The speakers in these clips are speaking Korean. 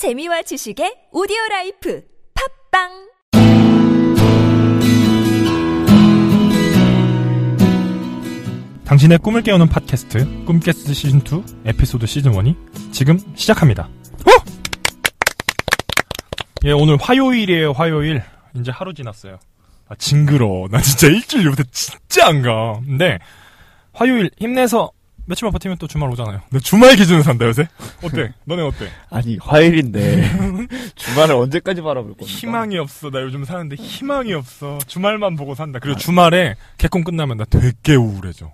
재미와 지식의 오디오 life 팟빵 당신의 꿈을 깨우는 팟캐스트 꿈캐스트 시즌 2 에피소드 시즌 1이 지금 시작합니다. 어? 예, 오늘 화요일이에요, 화요일. 이제 하루 지났어요. 아, 징그러워. 나 진짜 일주일부터 진짜 안 가. 근데, 화요일 힘내서 며칠만 버티면 또 주말 오잖아요. 내 주말 기준으로 산다, 요새? 어때? 너네 어때? 아니 화요일인데 주말을 언제까지 바라볼 겁니까? 희망이 없어. 나 요즘 사는데 희망이 없어. 주말만 보고 산다. 그리고 주말에 개콘 끝나면 나 되게 우울해져.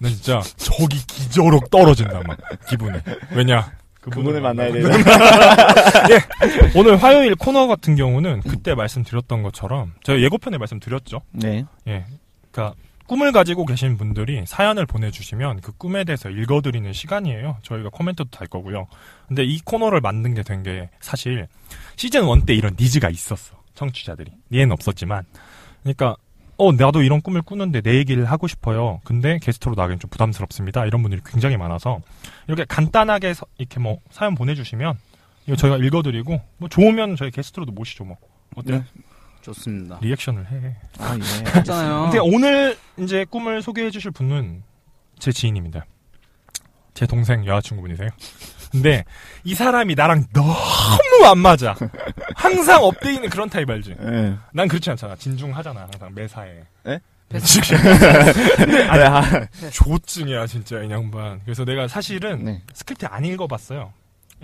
나 진짜 저기 기저록 떨어진다 막 기분이. 왜냐? 그분을 만나야 되나? 예. 오늘 화요일 코너 같은 경우는 그때 말씀드렸던 것처럼 제가 예고편에 말씀드렸죠. 네. 예. 그러니까 꿈을 가지고 계신 분들이 사연을 보내주시면 그 꿈에 대해서 읽어드리는 시간이에요. 저희가 코멘트도 달 거고요. 근데 이 코너를 만든 게 된게 사실 시즌 1 때 이런 니즈가 있었어. 청취자들이. 니에는 없었지만. 그러니까 어 나도 이런 꿈을 꾸는데 내 얘기를 하고 싶어요. 근데 게스트로 나가긴 좀 부담스럽습니다. 이런 분들이 굉장히 많아서 이렇게 간단하게 서- 이렇게 뭐 사연 보내주시면 이거 저희가 읽어드리고 뭐 좋으면 저희 게스트로도 모시죠 뭐. 어때요? 네. 좋습니다. 리액션을 해. 아 예. 했잖아요. 근데 오늘 이제 꿈을 소개해 주실 분은 제 지인입니다. 제 동생 여자친구분이세요. 근데 이 사람이 나랑 너무 안 맞아. 항상 up돼 있는 그런 타입 알지? 예. 난 그렇지 않잖아. 진중하잖아. 항상 매사에. 에? 아니, 아, 조증이야 진짜 이 양반. 그래서 내가 사실은 네. 스크립트 안 읽어봤어요.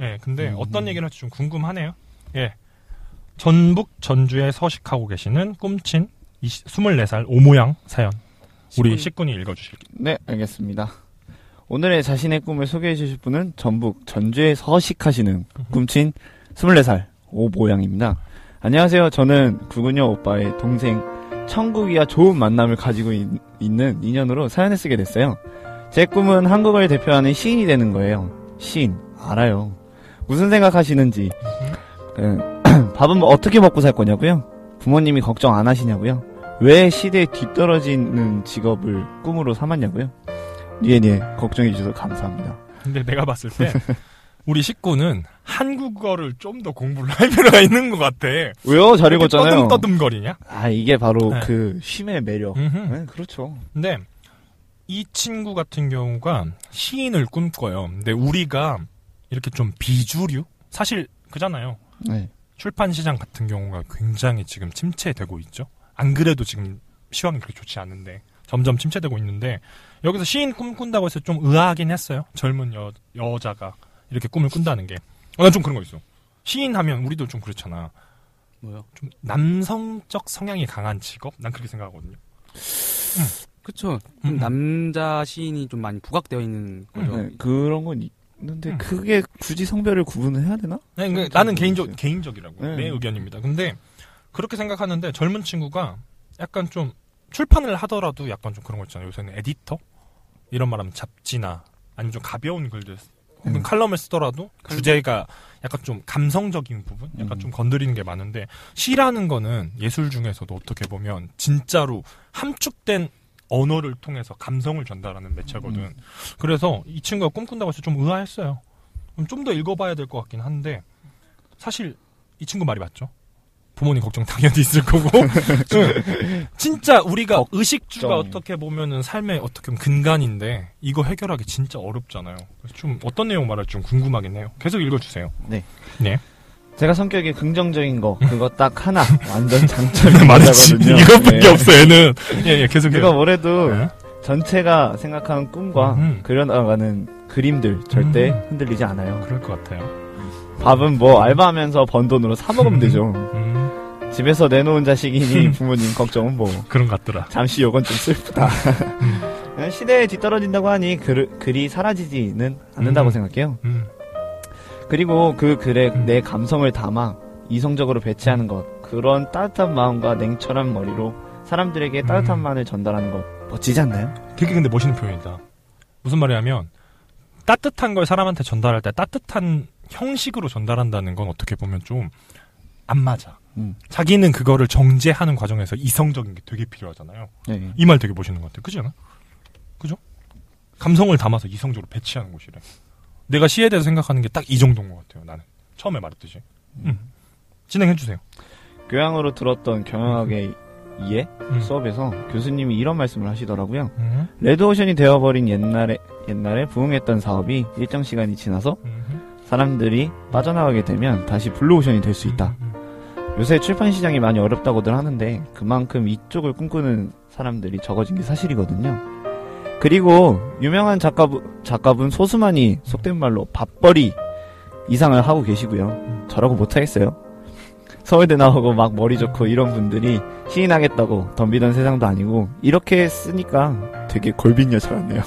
예, 근데 음. 어떤 얘기를 할지 좀 궁금하네요. 예. 전북 전주에 서식하고 계시는 꿈친 20, 24살 오모양 사연. 우리 식군이 읽어주실게요. 네, 알겠습니다. 오늘의 자신의 꿈을 소개해 주실 분은 전북 전주에 서식하시는 꿈친 24살 오모양입니다. 안녕하세요. 저는 구근여 오빠의 동생 천국이와 좋은 만남을 가지고 있, 는 인연으로 사연을 쓰게 됐어요. 제 꿈은 한국을 대표하는 시인이 되는 거예요. 시인 알아요. 무슨 생각하시는지 그, 밥은 뭐 어떻게 먹고 살 거냐고요? 부모님이 걱정 안 하시냐고요? 왜 시대에 뒤떨어지는 직업을 꿈으로 삼았냐고요? 니에니에 걱정해 주셔서 감사합니다. 근데 내가 봤을 때 우리 식구는 한국어를 좀 더 공부를 할 필요가 있는 것 같아. 왜요? 잘 읽었잖아요. 떠듬떠듬거리냐? 아 이게 바로 네. 그 쉼의 매력. 네, 그렇죠. 근데 이 친구 같은 경우가 시인을 꿈꿔요. 근데 우리가 이렇게 좀 비주류? 사실 그잖아요. 네. 출판 시장 같은 경우가 굉장히 지금 침체되고 있죠. 안 그래도 지금 시황이 그렇게 좋지 않은데 점점 침체되고 있는데 여기서 시인 꿈꾼다고 해서 좀 의아하긴 했어요. 젊은 여, 여자가 이렇게 꿈을 꾼다는 게. 어, 난좀 그런 거 있어. 시인 하면 우리도 좀 그렇잖아. 뭐요? 좀 남성적 성향이 강한 직업? 난 그렇게 생각하거든요. 그쵸. 음, 좀 음. 남자 시인이 좀 많이 부각되어 있는 거죠. 네, 그런 건 있는데 음. 그게 굳이 성별을 구분을 해야 되나? 네, 그, 잘 나는 모르겠어요. 개인적 개인적이라고 네. 내 의견입니다. 근데 그렇게 생각하는데 젊은 친구가 약간 좀 출판을 하더라도 약간 좀 그런 거 있잖아요. 요새는 에디터 이런 말하면 잡지나 아니면 좀 가벼운 글들 혹은 음. 칼럼을 쓰더라도 주제가 약간 좀 감성적인 부분, 약간 음. 좀 건드리는 게 많은데 시라는 거는 예술 중에서도 어떻게 보면 진짜로 함축된 언어를 통해서 감성을 전달하는 매체거든. 음. 그래서 이 친구가 꿈꾼다고 해서 좀 의아했어요. 좀 더 읽어봐야 될 것 같긴 한데 사실 이 친구 말이 맞죠. 부모님 걱정 당연히 있을 거고 응. 진짜 우리가 의식주가 어떻게 보면은 삶의 어떻게 보면 근간인데 이거 해결하기 진짜 어렵잖아요. 그래서 좀 어떤 내용 말할지 좀 궁금하긴 해요. 계속 읽어주세요. 네. 네. 제가 성격이 긍정적인 거 그거 딱 하나 완전 장점이 맞지. 거든요. 이것밖에 없어 얘는. 예, 예, 계속해요. 그거 뭐래도 네. 전체가 생각하는 꿈과 음. 그려나가는 그림들 절대 음. 흔들리지 않아요. 그럴 것 같아요. 밥은 뭐 알바하면서 번 돈으로 사 먹으면 되죠. 음, 집에서 내놓은 자식이니 부모님 걱정은 뭐 그런 것 같더라. 잠시 요건 좀 슬프다. 시대에 뒤떨어진다고 하니 글, 글이 사라지지는 않는다고 음. 생각해요. 음, 그리고 그 글에 음. 내 감성을 담아 이성적으로 배치하는 것 그런 따뜻한 마음과 냉철한 머리로 사람들에게 따뜻한 음. 말을 전달하는 것 멋지지 않나요? 되게 근데 멋있는 표현이다. 무슨 말이냐면 따뜻한 걸 사람한테 전달할 때 따뜻한 형식으로 전달한다는 건 어떻게 보면 좀 안 맞아. 음. 자기는 그거를 정제하는 과정에서 이성적인 게 되게 필요하잖아요. 네. 이말 되게 멋있는 것 같아요. 그지 않아? 그죠? 감성을 담아서 이성적으로 배치하는 곳이래. 내가 시에 대해서 생각하는 게 딱 이 정도인 것 같아요, 나는. 처음에 말했듯이. 음. 진행해 주세요. 교양으로 들었던 경영학의 이해 음. 수업에서 교수님이 이런 말씀을 하시더라고요. 음. 레드오션이 되어버린 옛날에 옛날에 부흥했던 사업이 일정 시간이 지나서 음. 사람들이 빠져나가게 되면 다시 블루오션이 될 수 있다. 음. 요새 출판 시장이 많이 어렵다고들 하는데 그만큼 이쪽을 꿈꾸는 사람들이 적어진 게 사실이거든요. 그리고 유명한 작가분, 작가분 소수만이 속된 말로 밥벌이 이상을 하고 계시고요. 저라고 못하겠어요. 서울대 나오고 막 머리 좋고 이런 분들이 시인하겠다고 덤비던 세상도 아니고 이렇게 쓰니까 되게 골빈 여자 같네요.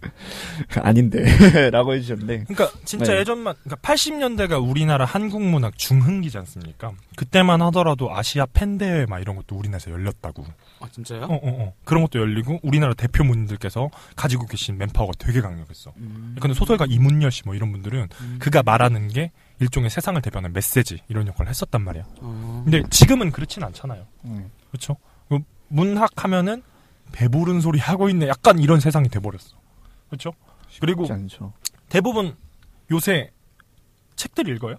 아닌데 라고 해주셨는데 그러니까 진짜 네. 예전만 그러니까 80년대가 우리나라 한국 문학 중흥기지 않습니까? 그때만 하더라도 아시아 팬대회 막 이런 것도 우리나라에서 열렸다고. 아 진짜요? 어, 어, 어. 그런 것도 열리고 우리나라 대표문들께서 가지고 계신 맨파워가 되게 강력했어. 음. 근데 소설가 이문열 씨 뭐 이런 분들은 음. 그가 말하는 게 일종의 세상을 대변하는 메시지 이런 역할을 했었단 말이야. 어. 근데 지금은 그렇진 않잖아요. 음. 그렇죠? 문학 하면은 배부른 소리 하고 있네. 약간 이런 세상이 돼버렸어. 그렇죠? 그리고 않죠. 대부분 요새 책들 읽어요?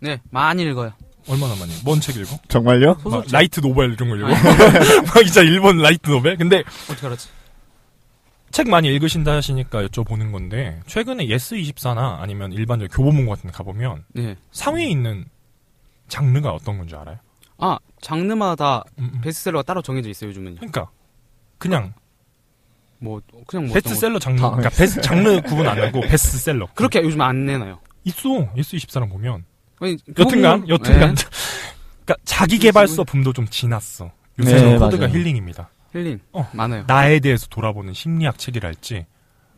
네 많이 읽어요. 얼마나 많이? 뭔 책 읽어? 정말요? light novel 이런 거 읽어? 아니. 막 진짜 일본 light novel? 근데 어떻게 알았지? 책 많이 읽으신다 하시니까 여쭤보는 건데 최근에 예스 24나 아니면 일반적 교보문고 같은 데 가보면 네. 상위에 있는 장르가 어떤 건지 알아요? 아 장르마다 음, 음. 베스트셀러가 따로 정해져 있어요 요즘은요. 그러니까 그냥 뭐 그냥 뭐 베스트셀러 장르 다. 그러니까 베스트 장르 구분 안 하고 베스트셀러 그렇게 요즘 안 내놔요. 있어 예스 24랑 보면 아니, 여튼간 여튼간 네. 그러니까 자기 개발서 붐도 좀 지났어 요새 네, 코드가 맞아요. 힐링입니다 힐링 어. 많아요. 나에 대해서 돌아보는 심리학 책이랄지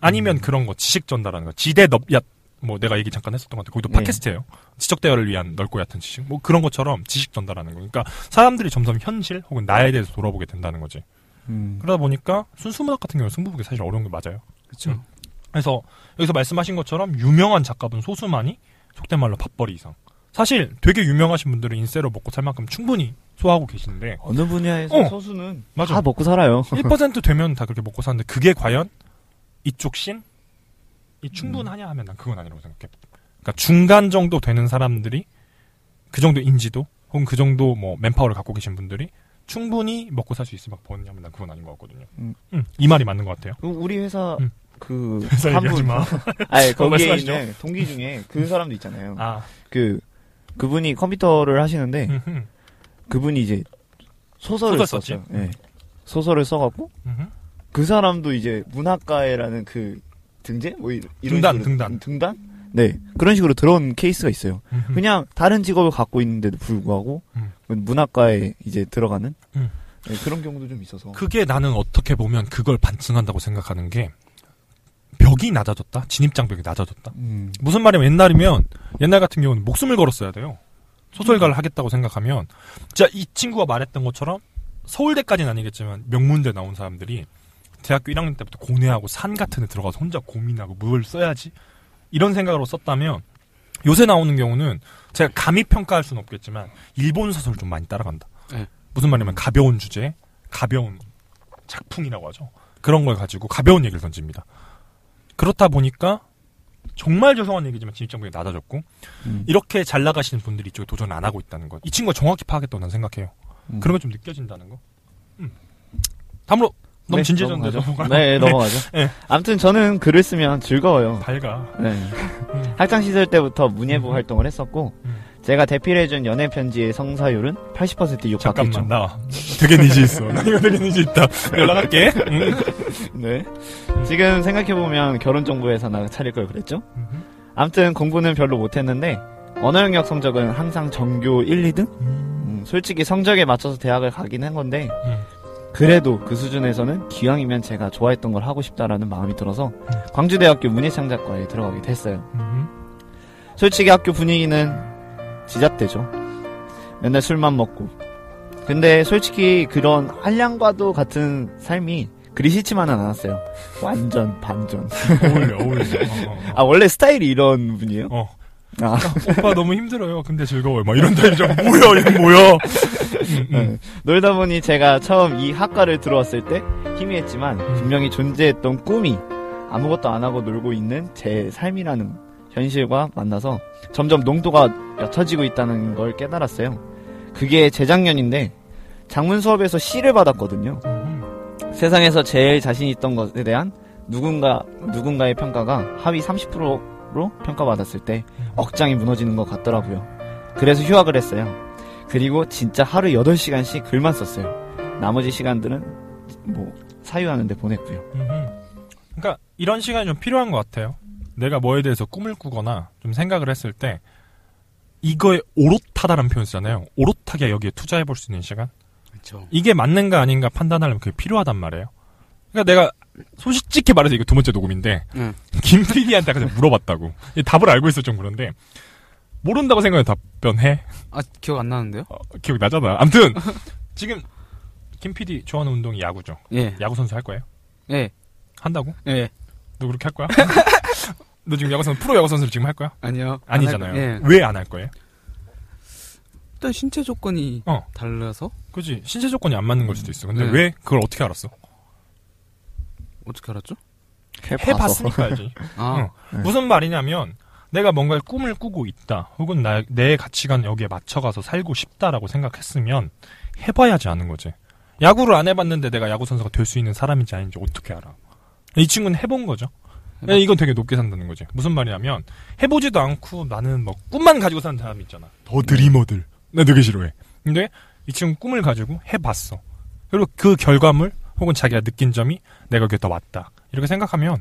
아니면 음. 그런 거 지식 전달하는 거 지대넓얕 뭐 내가 얘기 잠깐 했었던 것 같아 거기도 네. 팟캐스트예요 지적 대화를 위한 넓고 얕은 지식 뭐 그런 것처럼 지식 전달하는 거 그러니까 사람들이 점점 현실 혹은 나에 대해서 돌아보게 된다는 거지 음. 그러다 보니까 순수 문학 같은 경우는 승부보기 사실 어려운 게 맞아요 그렇죠. 음. 그래서 여기서 말씀하신 것처럼 유명한 작가분 소수만이 속된 말로 밥벌이 이상 사실 되게 유명하신 분들은 인세로 먹고 살 만큼 충분히 소화하고 계시는데 어느 분야에서 어. 소수는 맞아. 다 먹고 살아요. 1% 되면 다 그렇게 먹고 사는데 그게 과연 이쪽 신? 이 충분하냐 하면 난 그건 아니라고 생각해. 그러니까 중간 정도 되는 사람들이 그 정도 인지도 혹은 그 정도 뭐 맨파워를 갖고 계신 분들이 충분히 먹고 살 수 있을 막 버느냐면 난 그건 아닌 것 같거든요. 음. 음, 이 말이 맞는 것 같아요. 그 우리 회사 음. 그 회사 한 얘기하지 분, 마. 아니 어, 거기에. 있는 동기 중에 그 사람도 있잖아요. 아, 그 그분이 컴퓨터를 하시는데 음흠, 그분이 이제 소설을 소설? 썼어요. 네. 소설을 써갖고 음흠. 그 사람도 이제 문학가에라는 그 등재 뭐 이- 이런 등단, 식으로 등단. 등단 네 그런 식으로 들어온 케이스가 있어요. 음흠. 그냥 다른 직업을 갖고 있는데도 불구하고 음. 문학가에 이제 들어가는 음. 네, 그런 경우도 좀 있어서 그게 나는 어떻게 보면 그걸 반증한다고 생각하는 게 벽이 낮아졌다. 진입장벽이 낮아졌다. 음. 무슨 말이면 옛날이면 옛날 같은 경우는 목숨을 걸었어야 돼요. 소설가를 하겠다고 생각하면 진짜 이 친구가 말했던 것처럼 서울대까지는 아니겠지만 명문대 나온 사람들이 대학교 1학년 때부터 고뇌하고 산 같은 데 들어가서 혼자 고민하고 뭘 써야지 이런 생각으로 썼다면 요새 나오는 경우는 제가 감히 평가할 수는 없겠지만 일본 소설을 좀 많이 따라간다. 네. 무슨 말이냐면 가벼운 주제, 가벼운 작품이라고 하죠. 그런 걸 가지고 가벼운 얘기를 던집니다. 그렇다 보니까 정말 죄송한 얘기지만 진입장벽이 낮아졌고 음. 이렇게 잘 나가시는 분들이 이쪽에 도전 안 하고 있다는 것. 이 친구가 정확히 파악했다고 난 생각해요. 음. 그런 게좀 느껴진다는 거. 음. 다음으로 너무 네, 진지해졌는데 넘어가죠. 네, 넘어가죠. 네. 아무튼 저는 글을 쓰면 즐거워요. 밝아. 네. 음. 학창 시절 때부터 문예부 음. 활동을 했었고 음. 제가 대필해준 연애 편지의 성사율은 80% 육박했죠. 잠깐만 나 되게 니지 있어. 나 이거 되게 니지 있다. 연락할게. 음. 네. 지금 생각해 보면 결혼 정보회사나 차릴 걸 그랬죠? 음. 아무튼 공부는 별로 못했는데 언어 영역 성적은 항상 전교 1, 2등? 음. 음, 솔직히 성적에 맞춰서 대학을 가긴 한 건데 음. 그래도 그 수준에서는 기왕이면 제가 좋아했던 걸 하고 싶다라는 마음이 들어서 광주대학교 문예창작과에 들어가게 됐어요. 음. 솔직히 학교 분위기는 지잡대죠. 맨날 술만 먹고. 근데 솔직히 그런 한량과도 같은 삶이 그리 싫지만은 않았어요. 완전 반전. 어울려 어울려. 어, 어. 아 원래 스타일이 이런 분이에요? 어. 아, 오빠 너무 힘들어요. 근데 즐거워요. 막 이런 타입이죠. 뭐야 이거 뭐야. 음, 음. 네. 놀다 보니 제가 처음 이 학과를 들어왔을 때 희미했지만 분명히 존재했던 꿈이 아무것도 안 하고 놀고 있는 제 삶이라는 현실과 만나서 점점 농도가 옅어지고 있다는 걸 깨달았어요. 그게 재작년인데 장문 수업에서 C를 받았거든요. 음. 세상에서 제일 자신 있던 것에 대한 누군가 누군가의 평가가 하위 30% 로 평가받았을 때 억장이 무너지는 것 같더라고요. 그래서 휴학을 했어요. 그리고 진짜 하루 8시간씩 글만 썼어요. 나머지 시간들은 뭐 사유하는데 보냈고요. 그러니까 이런 시간이 좀 필요한 것 같아요. 내가 뭐에 대해서 꿈을 꾸거나 좀 생각을 했을 때 이거에 오롯하다라는 표현 쓰잖아요. 오롯하게 여기에 투자해 볼 수 있는 시간. 그렇죠. 이게 맞는가 아닌가 판단하려면 그게 필요하단 말이에요. 그러니까 내가 솔직히 말해서 이거 두 번째 녹음인데 응. 김 PD한테 전에 물어봤다고 이 답을 알고 있을 좀 그런데 모른다고 생각해 답변해 아 기억 안 나는데요? 어, 기억 나잖아. 아무튼 지금 김 PD 좋아하는 운동이 야구죠. 예. 야구 선수 할 거예요? 예. 한다고? 예. 너 그렇게 할 거야? 너 지금 야구 선수 프로 야구 선수를 지금 할 거야? 아니요. 안 아니잖아요. 할- 예. 왜안 할 거예요? 일단 신체 조건이 어. 달라서 그지 신체 조건이 안 맞는 걸 수도 있어. 근데 네. 왜 그걸 어떻게 알았어? 어떻게 알았죠? 해봤으니까 알지. 아, 네. 무슨 말이냐면 내가 뭔가 꿈을 꾸고 있다. 혹은 나, 내 가치관 여기에 맞춰가서 살고 싶다라고 생각했으면 해봐야지 아는 거지. 야구를 안 해봤는데 내가 야구 선수가 될 수 있는 사람인지 아닌지 어떻게 알아? 이 친구는 해본 거죠. 야, 이건 되게 높게 산다는 거지. 무슨 말이냐면 해보지도 않고 나는 뭐 꿈만 가지고 사는 사람 있잖아. 더 드리머들. 나 되게 싫어해. 근데 이 친구 꿈을 가지고 해봤어. 그리고 그 결과물 혹은 자기가 느낀 점이 내가 여기에 더 맞다. 이렇게 생각하면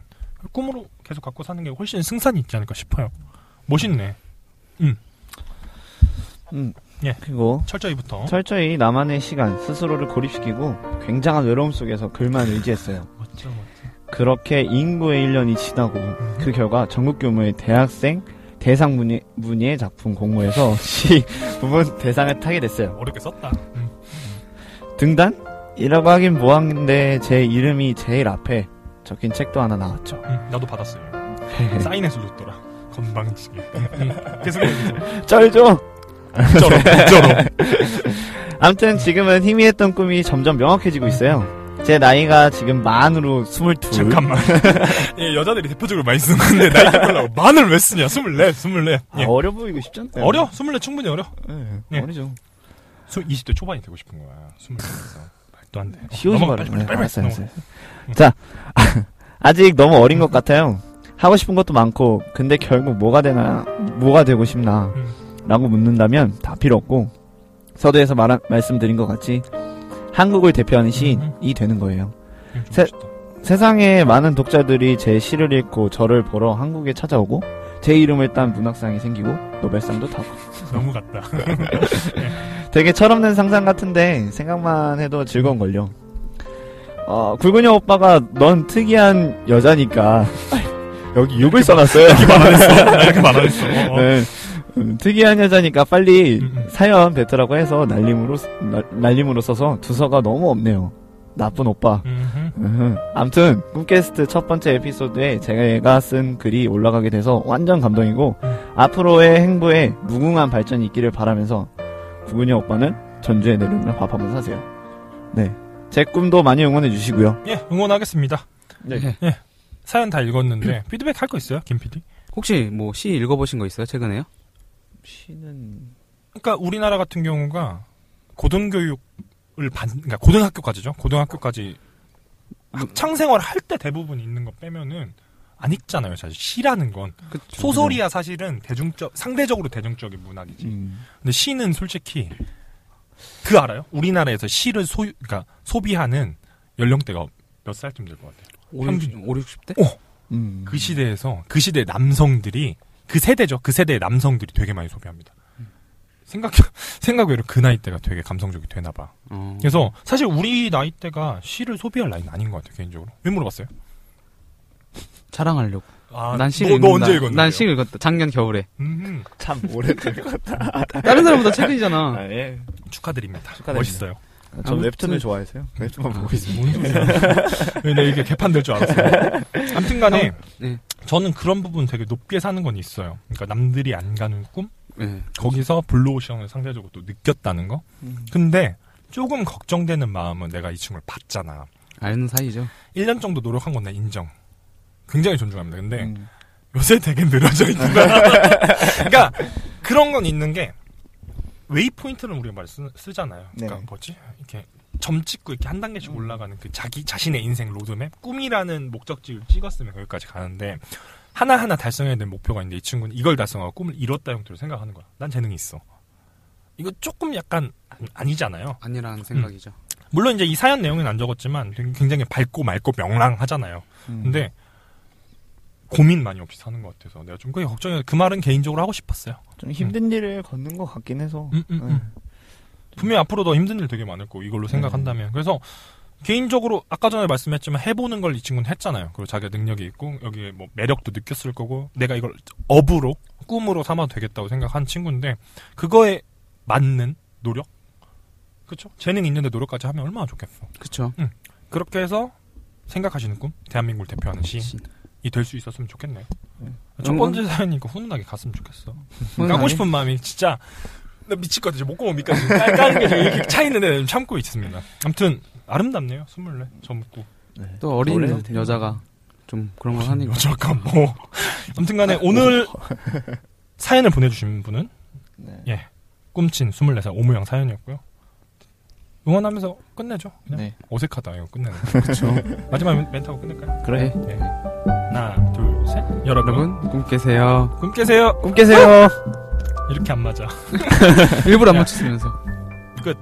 꿈으로 계속 갖고 사는 게 훨씬 승산이 있지 않을까 싶어요. 멋있네. 음. 예. 그리고 철저히부터. 철저히 나만의 시간 스스로를 고립시키고 굉장한 외로움 속에서 글만 의지했어요. 멋져, 멋져. 그렇게 인구의 1년이 지나고 그 결과 전국 규모의 대학생 대상 문예, 문예 작품 공모에서 시 부분 대상을 타게 됐어요. 어렵게 썼다. 음. 등단 이라고 하긴 뭐한데 제 이름이 제일 앞에 적힌 책도 하나 나왔죠. 음, 나도 받았어요. 사인해서 줬더라. 건방지게. 음, 계속해주세요. 쩔죠? 쩔어, 쩔어. 암튼 지금은 희미했던 꿈이 점점 명확해지고 있어요. 제 나이가 지금 만으로 22. 잠깐만. 예, 여자들이 대표적으로 많이 쓰는 건데, 나이 빼려고 만을 왜 쓰냐? 24, 24. 아, 예. 어려 보이고 싶잖아요. 어려? 24 충분히 어려. 네, 예. 어리죠. 수- 20대 초반이 되고 싶은 거야. 24에서. 말도 안 돼. 넘어가, 말아요. 빨리, 네, 빨리, 빨리, 알았어요. 알았어요. 자, 아직 너무 어린 것 같아요. 하고 싶은 것도 많고, 근데 결국 뭐가 되나, 뭐가 되고 싶나, 음. 라고 묻는다면 다 필요 없고, 서두에서 말, 말씀드린 것 같이, 한국을 대표하는 시인이 되는 거예요. 음, 좀 세-. 세상에 많은 독자들이 제 시를 읽고 저를 보러 한국에 찾아오고, 제 이름을 딴 문학상이 생기고, 노벨상도 타고. 너무 같다. 되게 철없는 상상 같은데 생각만 해도 즐거운걸요. 어, 굵은여 오빠가 넌 특이한 여자니까 여기 욕을 써놨어요. 이렇게 말안 했어. 나 이렇게 말안 했어. 어. 네. 음, 특이한 여자니까 빨리 음, 음. 사연 뱉으라고 해서 날림으로 날림으로 써서 두서가 너무 없네요. 나쁜 오빠. 음흠. 암튼 꿈캐스트 첫 번째 에피소드에 제가 쓴 글이 올라가게 돼서 완전 감동이고 음. 앞으로의 행보에 무궁한 발전이 있기를 바라면서 구근이 오빠는 전주에 내려오면 밥 한번 사세요. 네. 제 꿈도 많이 응원해 주시고요. 예, 응원하겠습니다. 네. 예. 사연 다 읽었는데, 피드백 할 거 있어요, 김 PD? 혹시 뭐 시 읽어보신 거 있어요? 최근에요? 시는 그러니까 우리나라 같은 경우가 고등교육을 받, 그러니까 고등학교까지죠. 고등학교까지 학창 생활 할 때 대부분 있는 거 빼면은 안 읽잖아요. 사실 시라는 건 그쵸. 소설이야 사실은 대중적 상대적으로 대중적인 문학이지. 음, 근데 시는 솔직히 그 알아요? 우리나라에서 시를 소유 그러니까 소비하는 연령대가 몇 살쯤 될 것 같아요. 5, 평균. 5, 60대? 음. 그 시대에서 그 시대 남성들이 그 세대죠. 그 세대의 남성들이 되게 많이 소비합니다. 생각 생각외로 그 나이 때가 되게 감성적이 되나 봐. 어. 그래서 사실 우리 나이 때가 시를 소비할 나이는 아닌 것 같아요 개인적으로. 왜 물어봤어요? 자랑하려고. 아, 난시 너, 읽는다. 너 언제 읽었는데? 난시 읽었다. 작년 겨울에. 음, 참 오래된 것 같다. 다른 사람보다 최근이잖아. 아, 예. 축하드립니다. 축하드립니다. 멋있어요. 전 아무튼- 웹툰을 좋아해서요. 웹툰만 보고 있습니다. 뭔 소리야? 왜 내가 이게 개판될 줄 알았어. 아무튼간에 네. 저는 그런 부분 되게 높게 사는 건 있어요. 그러니까 남들이 안 가는 꿈 네. 거기서 블루오션을 상대적으로 또 느꼈다는 거. 음. 근데 조금 걱정되는 마음은 내가 이 친구를 봤잖아. 아는 사이죠. 1년 정도 노력한 건 나 인정. 굉장히 존중합니다. 근데 음. 요새 되게 늘어져 있구나. 그러니까 그런 건 있는 게 waypoint를 우리가 말 쓰, 쓰잖아요. 그러니까 네. 뭐지? 이렇게 점 찍고 이렇게 한 단계씩 올라가는 그 자기 자신의 인생 로드맵 꿈이라는 목적지를 찍었으면 거기까지 가는데 하나 하나 달성해야 될 목표가 있는데 이 친구는 이걸 달성하고 꿈을 이뤘다 형태로 생각하는 거야. 난 재능이 있어. 이거 조금 약간 아니- 아니잖아요. 아니라는 생각이죠. 물론 이제 이 사연 내용은 안 적었지만 굉장히 밝고 맑고 명랑하잖아요. 음. 근데 고민 많이 없이 사는 것 같아서 내가 좀 그게 걱정이 그 말은 개인적으로 하고 싶었어요. 좀 힘든 일을 걷는 것 같긴 해서. 음, 음, 음. 분명히 앞으로 더 힘든 일 되게 많을 거고 이걸로 생각한다면 그래서 개인적으로 아까 전에 말씀했지만 해보는 걸 이 친구는 했잖아요. 그리고 자기가 능력이 있고 여기에 뭐 매력도 느꼈을 거고 내가 이걸 업으로 꿈으로 삼아도 되겠다고 생각한 친구인데 그거에 맞는 노력, 그렇죠? 재능 있는데 노력까지 하면 얼마나 좋겠어. 그쵸. 그렇게 해서 생각하시는 꿈, 대한민국을 대표하는 시인 이 될 수 있었으면 좋겠네요. 첫 음. 번째 사연이니까 훈훈하게 갔으면 좋겠어. 까고 싶은 마음이 진짜 나 미칠 것 같아. 목구멍 밑까지 깔- 까는 게 이렇게 차 있는데 참고 있습니다. 아무튼 아름답네요. 스물네 젊고 네. 또 어린 여- 여자가 좀 그런 걸 하니까. 여자가 뭐 아무튼간에 오늘 사연을 보내주신 분은 네. 예 꿈친 24살 오무영 사연이었고요. 응원하면서 끝내죠. 그냥 네. 어색하다 이거 끝내는. 그렇죠. 마지막 멘- 멘트하고 끝낼까요? 그래. 예. 하나 둘 셋. 여러분, 여러분, 꿈 깨세요. 꿈 깨세요. 꿈 깨세요. 이렇게 안 맞아. 일부러 안 야. 맞췄으면서. 끝.